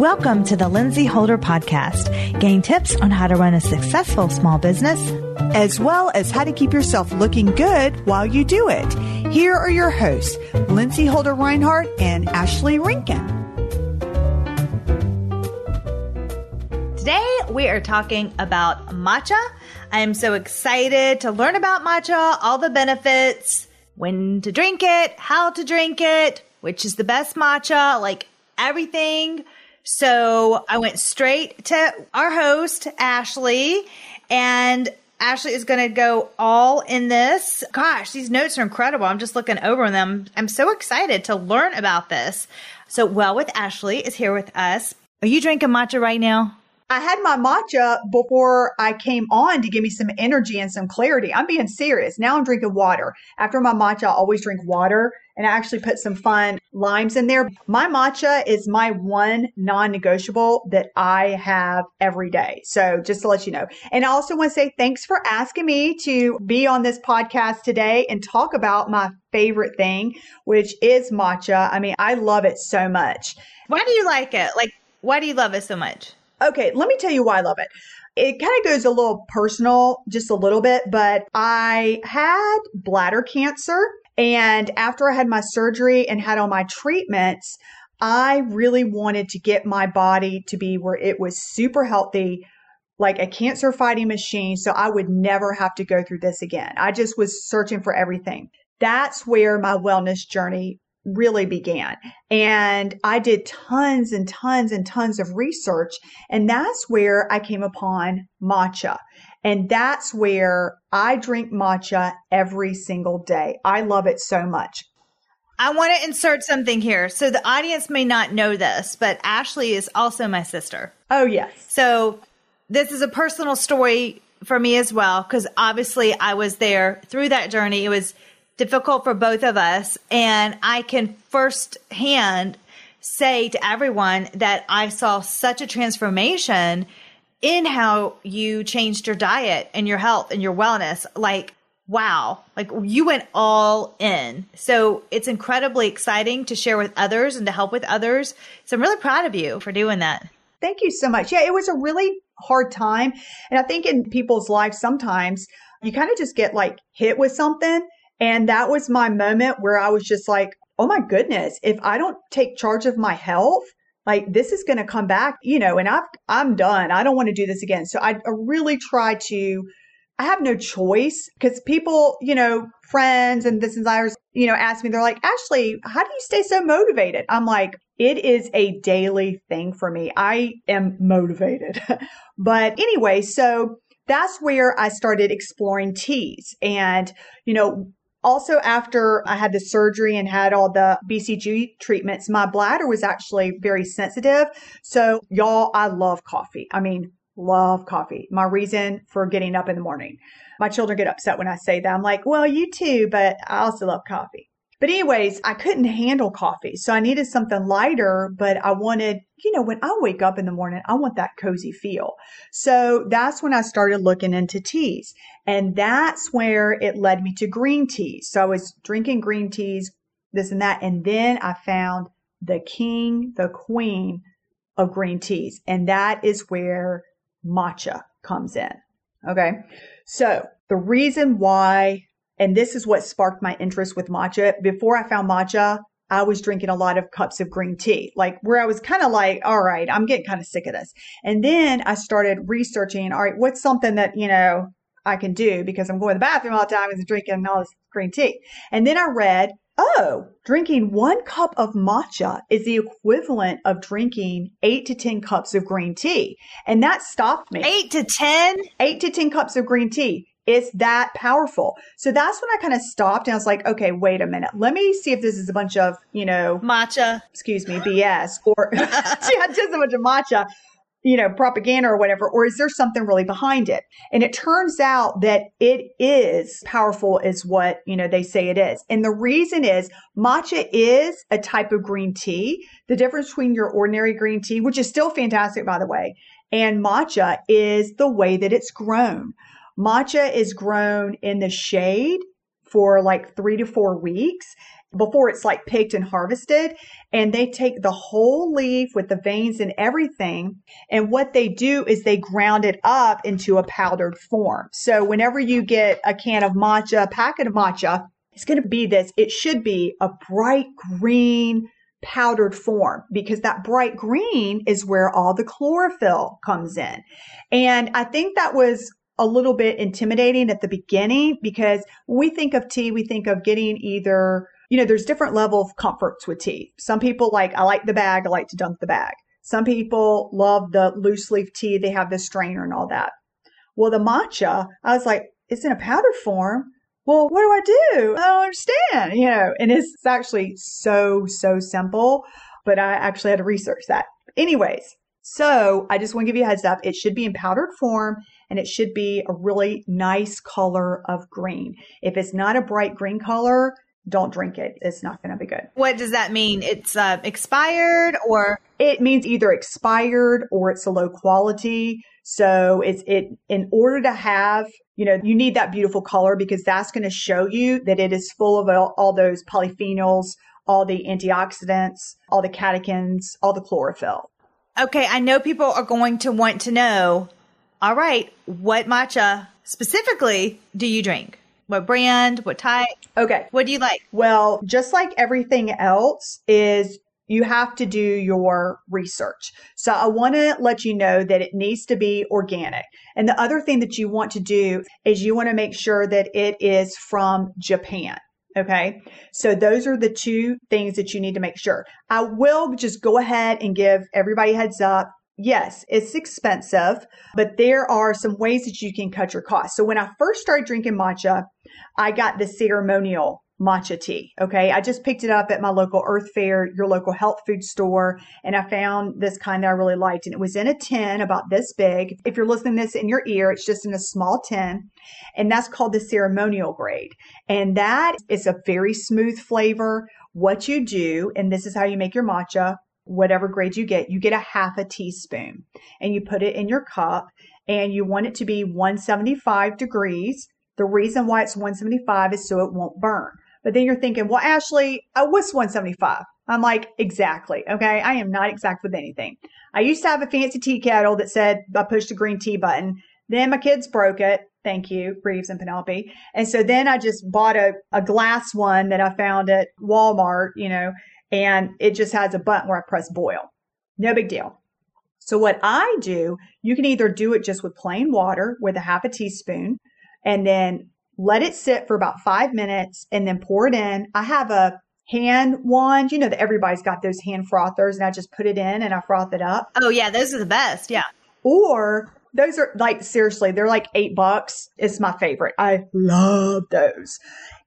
Welcome to the Lindsey Holder Podcast. Gain tips on how to run a successful small business, as well as how to keep yourself looking good while you do it. Here are your hosts, Lindsey Holder Reinhardt and Ashley Rinkin. Today we are talking about matcha. I am so excited to learn about matcha, all the benefits, when to drink it, how to drink it, which is the best matcha, like everything. So I went straight to our host, Ashley, and Ashley is going to go all in this. Gosh, these notes are incredible. I'm just looking over them. I'm so excited to learn about this. So, Well with Ashley is here with us. Are you drinking matcha right now? I had my matcha before I came on to give me some energy and some clarity. I'm being serious. Now I'm drinking water. After my matcha, I always drink water and I actually put some fun limes in there. My matcha is my one non negotiable that I have every day. So just to let you know. And I also want to say thanks for asking me to be on this podcast today and talk about my favorite thing, which is matcha. I mean, I love it so much. Why do you like it? Like, why do you love it so much? Okay, let me tell you why I love it. It kind of goes a little personal, just a little bit, but I had bladder cancer. And after I had my surgery and had all my treatments, I really wanted to get my body to be where it was super healthy, like a cancer fighting machine. So I would never have to go through this again. I just was searching for everything. That's where my wellness journey really began. And I did tons and tons and tons of research. And that's where I came upon matcha. And that's where I drink matcha every single day. I love it so much. I want to insert something here. So the audience may not know this, but Ashley is also my sister. Oh, yes. So this is a personal story for me as well, because obviously I was there through that journey. It was difficult for both of us. And I can firsthand say to everyone that I saw such a transformation in how you changed your diet and your health and your wellness. Like, wow, like you went all in. So it's incredibly exciting to share with others and to help with others. So I'm really proud of you for doing that. Thank you so much. Yeah, it was a really hard time. And I think in people's lives, sometimes you kind of just get like hit with something and that was my moment where I was just like, oh my goodness, if I don't take charge of my health, like this is going to come back, you know, and I've, I'm done. I don't want to do this again. So I, I really try to, I have no choice because people, you know, friends and business owners, you know, ask me, they're like, Ashley, how do you stay so motivated? I'm like, it is a daily thing for me. I am motivated. but anyway, so that's where I started exploring teas and, you know, also, after I had the surgery and had all the BCG treatments, my bladder was actually very sensitive. So, y'all, I love coffee. I mean, love coffee. My reason for getting up in the morning. My children get upset when I say that. I'm like, well, you too, but I also love coffee. But anyways, I couldn't handle coffee. So I needed something lighter, but I wanted, you know, when I wake up in the morning, I want that cozy feel. So that's when I started looking into teas. And that's where it led me to green teas. So I was drinking green teas, this and that. And then I found the king, the queen of green teas. And that is where matcha comes in. Okay. So the reason why and this is what sparked my interest with matcha. Before I found matcha, I was drinking a lot of cups of green tea, like where I was kind of like, all right, I'm getting kind of sick of this. And then I started researching, all right, what's something that, you know, I can do because I'm going to the bathroom all the time and drinking all this green tea. And then I read, oh, drinking one cup of matcha is the equivalent of drinking eight to 10 cups of green tea. And that stopped me. Eight to 10? Eight to 10 cups of green tea. It's that powerful. So that's when I kind of stopped and I was like, okay, wait a minute. Let me see if this is a bunch of, you know, matcha, excuse me, BS or yeah, just a bunch of matcha, you know, propaganda or whatever. Or is there something really behind it? And it turns out that it is powerful is what, you know, they say it is. And the reason is matcha is a type of green tea. The difference between your ordinary green tea, which is still fantastic, by the way, and matcha is the way that it's grown. Matcha is grown in the shade for like three to four weeks before it's like picked and harvested. And they take the whole leaf with the veins and everything. And what they do is they ground it up into a powdered form. So whenever you get a can of matcha, a packet of matcha, it's going to be this. It should be a bright green powdered form because that bright green is where all the chlorophyll comes in. And I think that was a little bit intimidating at the beginning because when we think of tea, we think of getting either you know, there's different level of comforts with tea. Some people like, I like the bag. I like to dunk the bag. Some people love the loose leaf tea. They have the strainer and all that. Well, the matcha, I was like, it's in a powder form. Well, what do I do? I don't understand, you know, and it's actually so, so simple, but I actually had to research that. Anyways, so I just want to give you a heads up. It should be in powdered form and it should be a really nice color of green. If it's not a bright green color, don't drink it. It's not going to be good. What does that mean? It's uh, expired or? It means either expired or it's a low quality. So it's it in order to have, you know, you need that beautiful color because that's going to show you that it is full of all, all those polyphenols, all the antioxidants, all the catechins, all the chlorophyll. Okay, I know people are going to want to know, all right, what matcha specifically do you drink? What brand? What type? Okay. What do you like? Well, just like everything else is you have to do your research. So I want to let you know that it needs to be organic. And the other thing that you want to do is you want to make sure that it is from Japan. Okay. So those are the two things that you need to make sure. I will just go ahead and give everybody heads up yes, it's expensive, but there are some ways that you can cut your costs. So when I first started drinking matcha, I got the ceremonial matcha tea. Okay. I just picked it up at my local Earth Fare, your local health food store, and I found this kind that I really liked. And it was in a tin about this big. If you're listening this in your ear, it's just in a small tin. And that's called the ceremonial grade. And that is a very smooth flavor. What you do, and this is how you make your matcha whatever grade you get, you get a half a teaspoon and you put it in your cup and you want it to be 175 degrees. The reason why it's 175 is so it won't burn. But then you're thinking, well, Ashley, uh, what's 175? I'm like, exactly. Okay. I am not exact with anything. I used to have a fancy tea kettle that said I pushed a green tea button. Then my kids broke it. Thank you, Reeves and Penelope. And so then I just bought a, a glass one that I found at Walmart, you know, and it just has a button where I press boil. No big deal. So what I do, you can either do it just with plain water with a half a teaspoon and then let it sit for about five minutes and then pour it in. I have a hand wand, you know that everybody's got those hand frothers and I just put it in and I froth it up. Oh yeah, those are the best. Yeah. Or those are like seriously, they're like eight bucks. It's my favorite. I love those.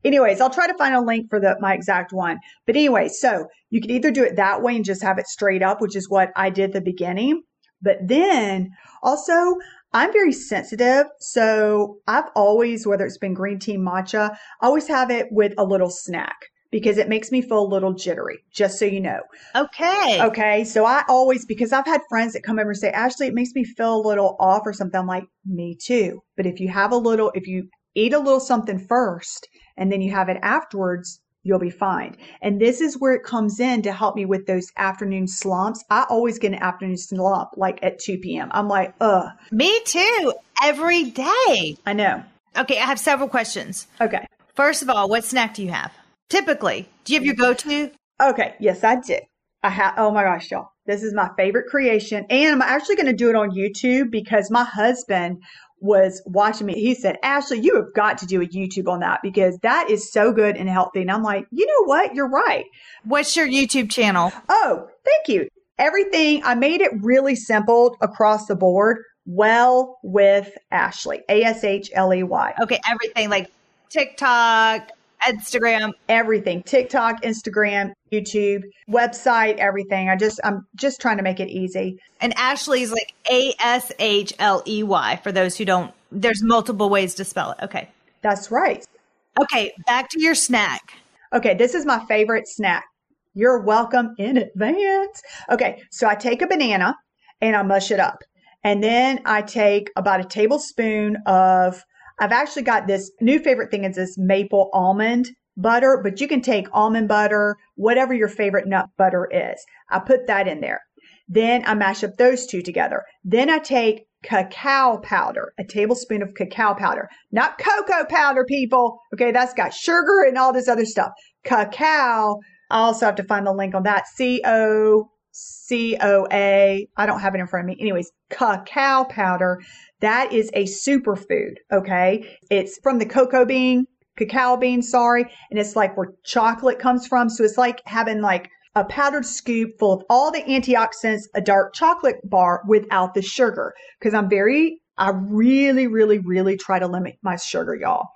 Anyways, I'll try to find a link for the my exact one. But anyway, so you could either do it that way and just have it straight up, which is what I did at the beginning. But then also I'm very sensitive. So I've always, whether it's been green tea, matcha, I always have it with a little snack because it makes me feel a little jittery, just so you know. Okay. Okay. So I always, because I've had friends that come over and say, Ashley, it makes me feel a little off or something. I'm like, me too. But if you have a little, if you eat a little something first and then you have it afterwards, you'll be fine. And this is where it comes in to help me with those afternoon slumps. I always get an afternoon slump like at 2 p.m. I'm like, ugh. Me too. Every day. I know. Okay. I have several questions. Okay. First of all, what snack do you have? Typically, do you have your go to? Okay. Yes, I do. I have, oh my gosh, y'all. This is my favorite creation. And I'm actually going to do it on YouTube because my husband was watching me. He said, Ashley, you have got to do a YouTube on that because that is so good and healthy. And I'm like, you know what? You're right. What's your YouTube channel? Oh, thank you. Everything, I made it really simple across the board. Well with Ashley, A S H L E Y. Okay, everything like TikTok, Instagram, everything, TikTok, Instagram, YouTube, website, everything. I just, I'm just trying to make it easy. And Ashley's like A S H L E Y for those who don't, there's multiple ways to spell it. Okay. That's right. Okay. Back to your snack. Okay. This is my favorite snack. You're welcome in advance. Okay. So I take a banana and I mush it up. And then I take about a tablespoon of I've actually got this new favorite thing is this maple almond butter, but you can take almond butter, whatever your favorite nut butter is. I put that in there. Then I mash up those two together. Then I take cacao powder, a tablespoon of cacao powder, not cocoa powder, people. Okay, that's got sugar and all this other stuff. Cacao. I also have to find the link on that. C O C O A. I don't have it in front of me. Anyways, cacao powder. That is a superfood. Okay. It's from the cocoa bean, cacao bean, sorry. And it's like where chocolate comes from. So it's like having like a powdered scoop full of all the antioxidants, a dark chocolate bar without the sugar. Cause I'm very, I really, really, really try to limit my sugar, y'all.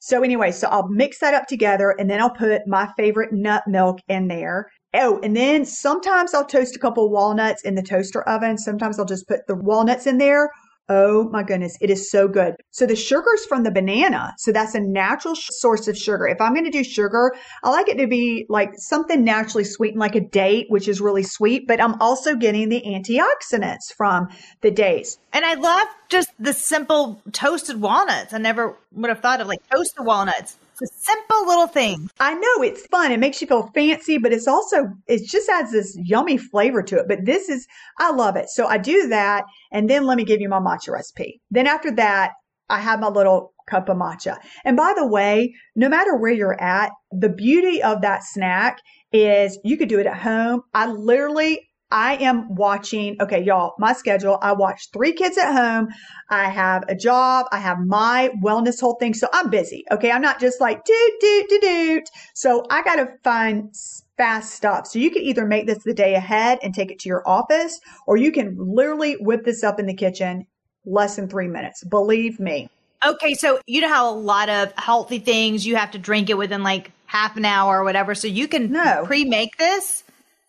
So anyway, so I'll mix that up together and then I'll put my favorite nut milk in there. Oh, and then sometimes I'll toast a couple walnuts in the toaster oven. Sometimes I'll just put the walnuts in there Oh my goodness, it is so good. So the sugar's from the banana. So that's a natural sh- source of sugar. If I'm going to do sugar, I like it to be like something naturally sweetened, like a date, which is really sweet, but I'm also getting the antioxidants from the dates. And I love just the simple toasted walnuts. I never would have thought of like toasted walnuts. It's a simple little thing. I know it's fun. It makes you feel fancy, but it's also, it just adds this yummy flavor to it. But this is, I love it. So I do that. And then let me give you my matcha recipe. Then after that, I have my little cup of matcha. And by the way, no matter where you're at, the beauty of that snack is you could do it at home. I literally I am watching, okay, y'all, my schedule. I watch three kids at home. I have a job. I have my wellness whole thing. So I'm busy. Okay. I'm not just like doot, doot, doot, doot. So I got to find fast stuff. So you can either make this the day ahead and take it to your office, or you can literally whip this up in the kitchen less than three minutes. Believe me. Okay. So you know how a lot of healthy things you have to drink it within like half an hour or whatever. So you can no. pre make this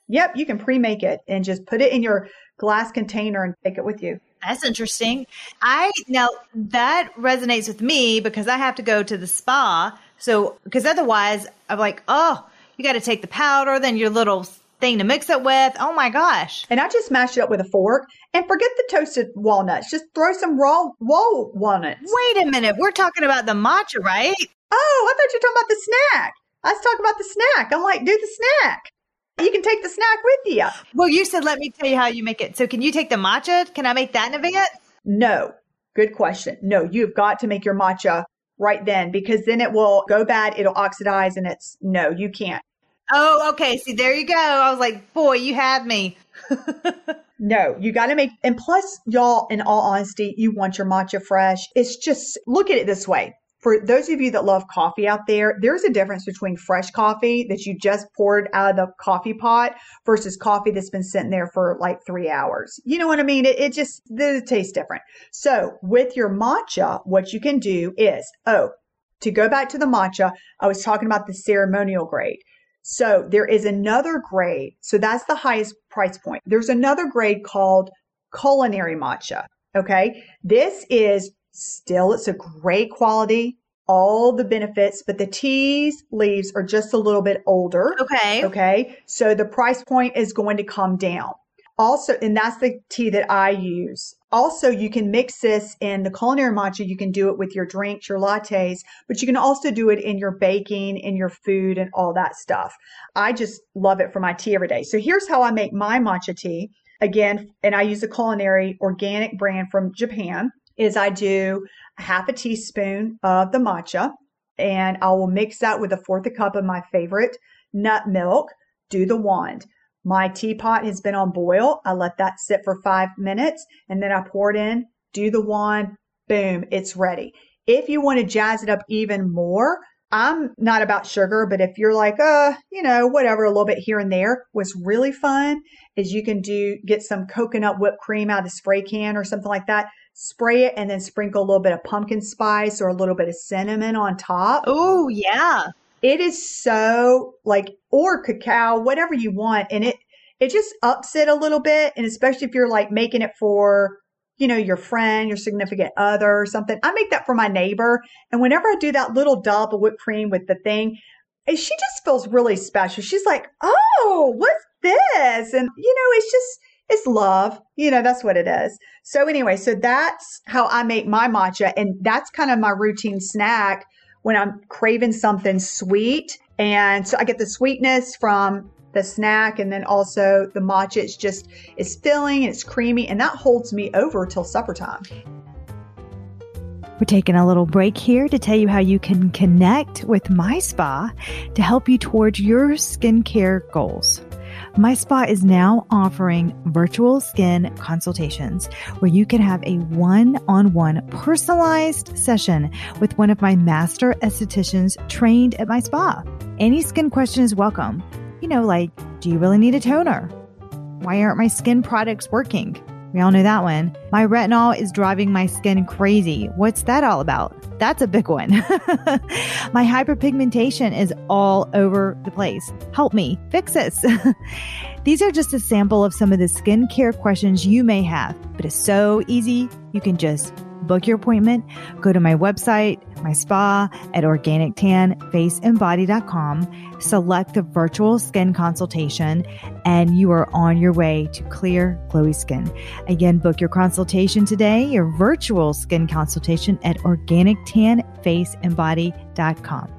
Yep, you can pre-make it and just put it in your glass container and take it with you. That's interesting. I now that resonates with me because I have to go to the spa. So because otherwise I'm like, oh, you got to take the powder, then your little thing to mix it with. Oh my gosh. And I just mash it up with a fork and forget the toasted walnuts. Just throw some raw wall walnuts. Wait a minute. We're talking about the matcha, right? Oh, I thought you were talking about the snack. I was talking about the snack. I'm like, do the snack you can take the snack with you. Well, you said, let me tell you how you make it. So can you take the matcha? Can I make that in a advance? No. Good question. No, you've got to make your matcha right then because then it will go bad. It'll oxidize and it's no, you can't. Oh, okay. See, there you go. I was like, boy, you had me. no, you got to make, and plus, y'all, in all honesty, you want your matcha fresh. It's just, look at it this way for those of you that love coffee out there, there's a difference between fresh coffee that you just poured out of the coffee pot versus coffee that's been sitting there for like three hours. You know what I mean? It, it just, it tastes different. So with your matcha, what you can do is, oh, to go back to the matcha, I was talking about the ceremonial grade. So there is another grade. So that's the highest price point. There's another grade called culinary matcha. Okay. This is Still, it's a great quality, all the benefits, but the teas leaves are just a little bit older. Okay. Okay. So the price point is going to come down. Also, and that's the tea that I use. Also, you can mix this in the culinary matcha. You can do it with your drinks, your lattes, but you can also do it in your baking, in your food, and all that stuff. I just love it for my tea every day. So here's how I make my matcha tea. Again, and I use a culinary organic brand from Japan is I do half a teaspoon of the matcha and I will mix that with a fourth a cup of my favorite nut milk, do the wand. My teapot has been on boil. I let that sit for five minutes and then I pour it in, do the wand, boom, it's ready. If you want to jazz it up even more, I'm not about sugar, but if you're like, uh, you know, whatever, a little bit here and there, what's really fun is you can do, get some coconut whipped cream out of the spray can or something like that spray it and then sprinkle a little bit of pumpkin spice or a little bit of cinnamon on top. Oh, yeah. It is so like, or cacao, whatever you want. And it, it just ups it a little bit. And especially if you're like making it for, you know, your friend, your significant other or something. I make that for my neighbor. And whenever I do that little dollop of whipped cream with the thing, she just feels really special. She's like, Oh, what's this? And you know, it's just, it's love. You know, that's what it is. So anyway, so that's how I make my matcha. And that's kind of my routine snack when I'm craving something sweet. And so I get the sweetness from the snack and then also the matcha. It's just, it's filling and it's creamy and that holds me over till supper time. We're taking a little break here to tell you how you can connect with My Spa to help you towards your skincare goals. My Spa is now offering virtual skin consultations where you can have a one on one personalized session with one of my master estheticians trained at my spa. Any skin question is welcome. You know, like, do you really need a toner? Why aren't my skin products working? We all know that one. My retinol is driving my skin crazy. What's that all about? That's a big one. my hyperpigmentation is all over the place. Help me fix this. These are just a sample of some of the skincare questions you may have, but it's so easy. You can just book your appointment, go to my website, my spa at organictanfaceandbody.com, select the virtual skin consultation, and you are on your way to clear, glowy skin. Again, book your consultation today, your virtual skin consultation at organictanfaceandbody.com.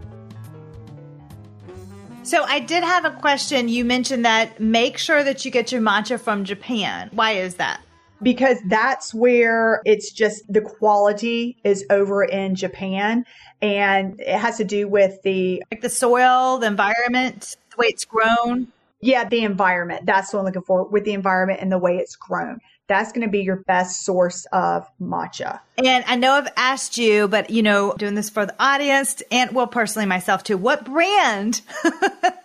So I did have a question. You mentioned that make sure that you get your matcha from Japan. Why is that? Because that's where it's just the quality is over in Japan and it has to do with the like the soil, the environment, the way it's grown. Yeah, the environment. That's what I'm looking for with the environment and the way it's grown. That's going to be your best source of matcha. And I know I've asked you, but you know, doing this for the audience and well, personally myself too, what brand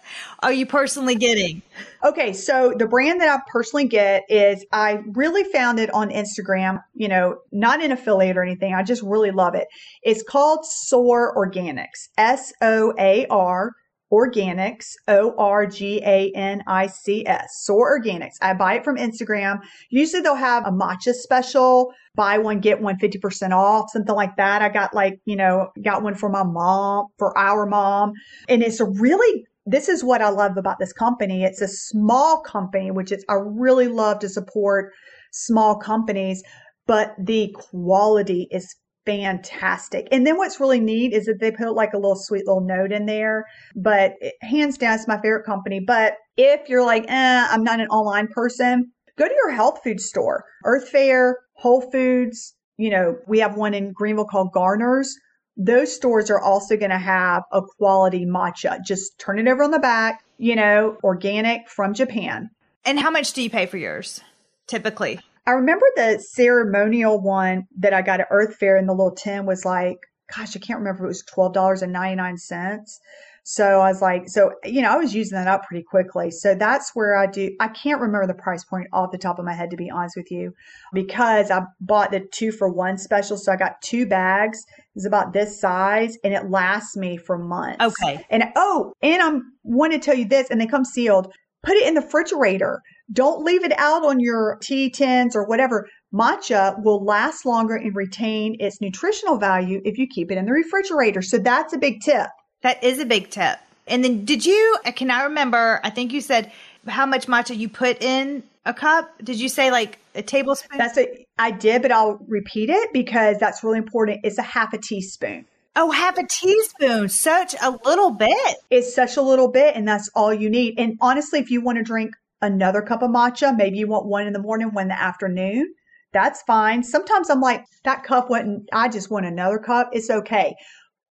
are you personally getting? Okay, so the brand that I personally get is I really found it on Instagram, you know, not an affiliate or anything. I just really love it. It's called Soar Organics, S O A R Organics, O R G A N I C S, Soar Organics. I buy it from Instagram. Usually they'll have a matcha special, buy one, get one 50% off, something like that. I got like, you know, got one for my mom, for our mom. And it's a really this is what I love about this company. It's a small company, which is, I really love to support small companies, but the quality is fantastic. And then what's really neat is that they put like a little sweet little note in there, but hands down, it's my favorite company. But if you're like, eh, I'm not an online person, go to your health food store, Earth Fare, Whole Foods. You know, we have one in Greenville called Garner's those stores are also going to have a quality matcha. Just turn it over on the back, you know, organic from Japan. And how much do you pay for yours typically? I remember the ceremonial one that I got at Earth Fare in the little tin was like, gosh, I can't remember. It was $12.99. So I was like, so, you know, I was using that up pretty quickly. So that's where I do, I can't remember the price point off the top of my head, to be honest with you, because I bought the two for one special. So I got two bags. It's about this size and it lasts me for months. Okay. And oh, and I'm want to tell you this, and they come sealed. Put it in the refrigerator. Don't leave it out on your tea tins or whatever. Matcha will last longer and retain its nutritional value if you keep it in the refrigerator. So that's a big tip. That is a big tip. And then did you, I cannot remember, I think you said how much matcha you put in a cup. Did you say like a tablespoon? That's a, I did, but I'll repeat it because that's really important. It's a half a teaspoon. Oh, half a teaspoon. Such a little bit. It's such a little bit, and that's all you need. And honestly, if you want to drink another cup of matcha, maybe you want one in the morning, one in the afternoon, that's fine. Sometimes I'm like, that cup wasn't, I just want another cup. It's okay.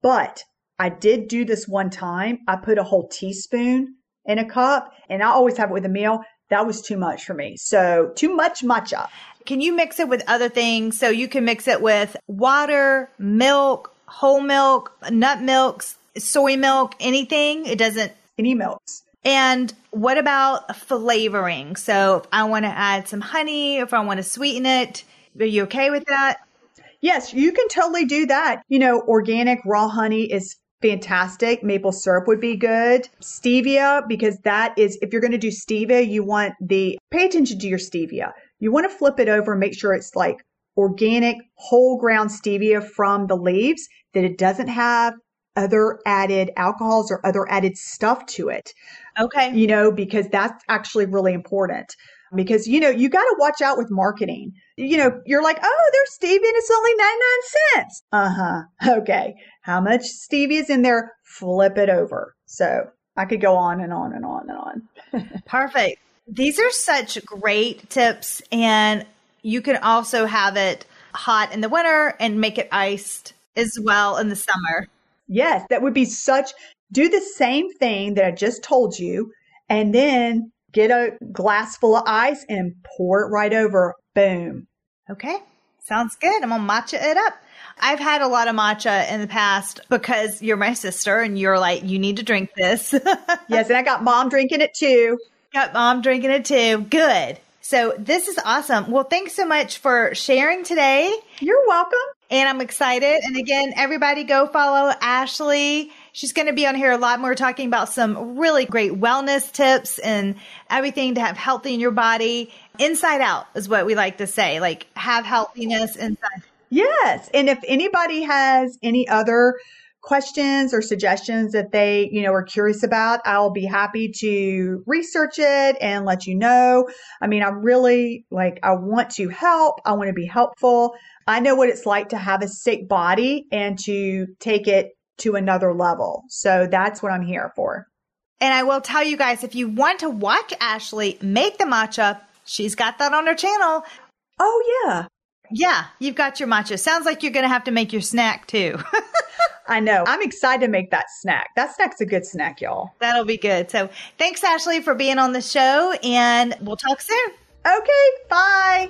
But I did do this one time. I put a whole teaspoon in a cup and I always have it with a meal. That was too much for me. So too much matcha. Can you mix it with other things? So you can mix it with water, milk, whole milk, nut milks, soy milk, anything. It doesn't. Any milks. And what about flavoring? So if I want to add some honey, if I want to sweeten it, are you okay with that? Yes, you can totally do that. You know, organic raw honey is fantastic. Maple syrup would be good. Stevia, because that is, if you're going to do stevia, you want the, pay attention to your stevia. You want to flip it over and make sure it's like organic, whole ground stevia from the leaves, that it doesn't have other added alcohols or other added stuff to it. Okay. You know, because that's actually really important. Because, you know, you got to watch out with marketing. You know, you're like, oh, there's stevia and it's only 99 cents. Uh huh. Okay. How much stevia is in there? Flip it over. So I could go on and on and on and on. Perfect. These are such great tips. And you can also have it hot in the winter and make it iced as well in the summer. Yes, that would be such. Do the same thing that I just told you, and then get a glass full of ice and pour it right over. Boom. Okay. Sounds good. I'm going to matcha it up. I've had a lot of matcha in the past because you're my sister and you're like, you need to drink this. yes. And I got mom drinking it too. Got mom drinking it too. Good. So this is awesome. Well, thanks so much for sharing today. You're welcome. And I'm excited. And again, everybody go follow Ashley. She's going to be on here a lot more talking about some really great wellness tips and everything to have healthy in your body. Inside out is what we like to say, like have healthiness inside. Yes. And if anybody has any other questions or suggestions that they, you know, are curious about, I'll be happy to research it and let you know. I mean, I'm really like, I want to help. I want to be helpful. I know what it's like to have a sick body and to take it to another level. So that's what I'm here for. And I will tell you guys, if you want to watch Ashley make the matcha, she's got that on her channel. Oh, yeah. Yeah, you've got your matcha. Sounds like you're going to have to make your snack too. I know. I'm excited to make that snack. That snack's a good snack, y'all. That'll be good. So thanks, Ashley, for being on the show, and we'll talk soon. Okay, bye.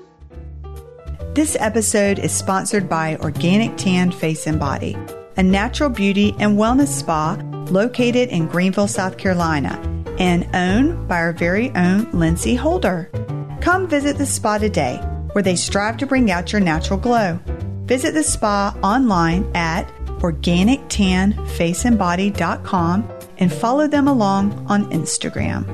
This episode is sponsored by Organic Tan Face and Body, a natural beauty and wellness spa located in Greenville, South Carolina, and owned by our very own Lindsey Holder. Come visit the spa today, where they strive to bring out your natural glow. Visit the spa online at organictanfaceandbody.com and follow them along on Instagram.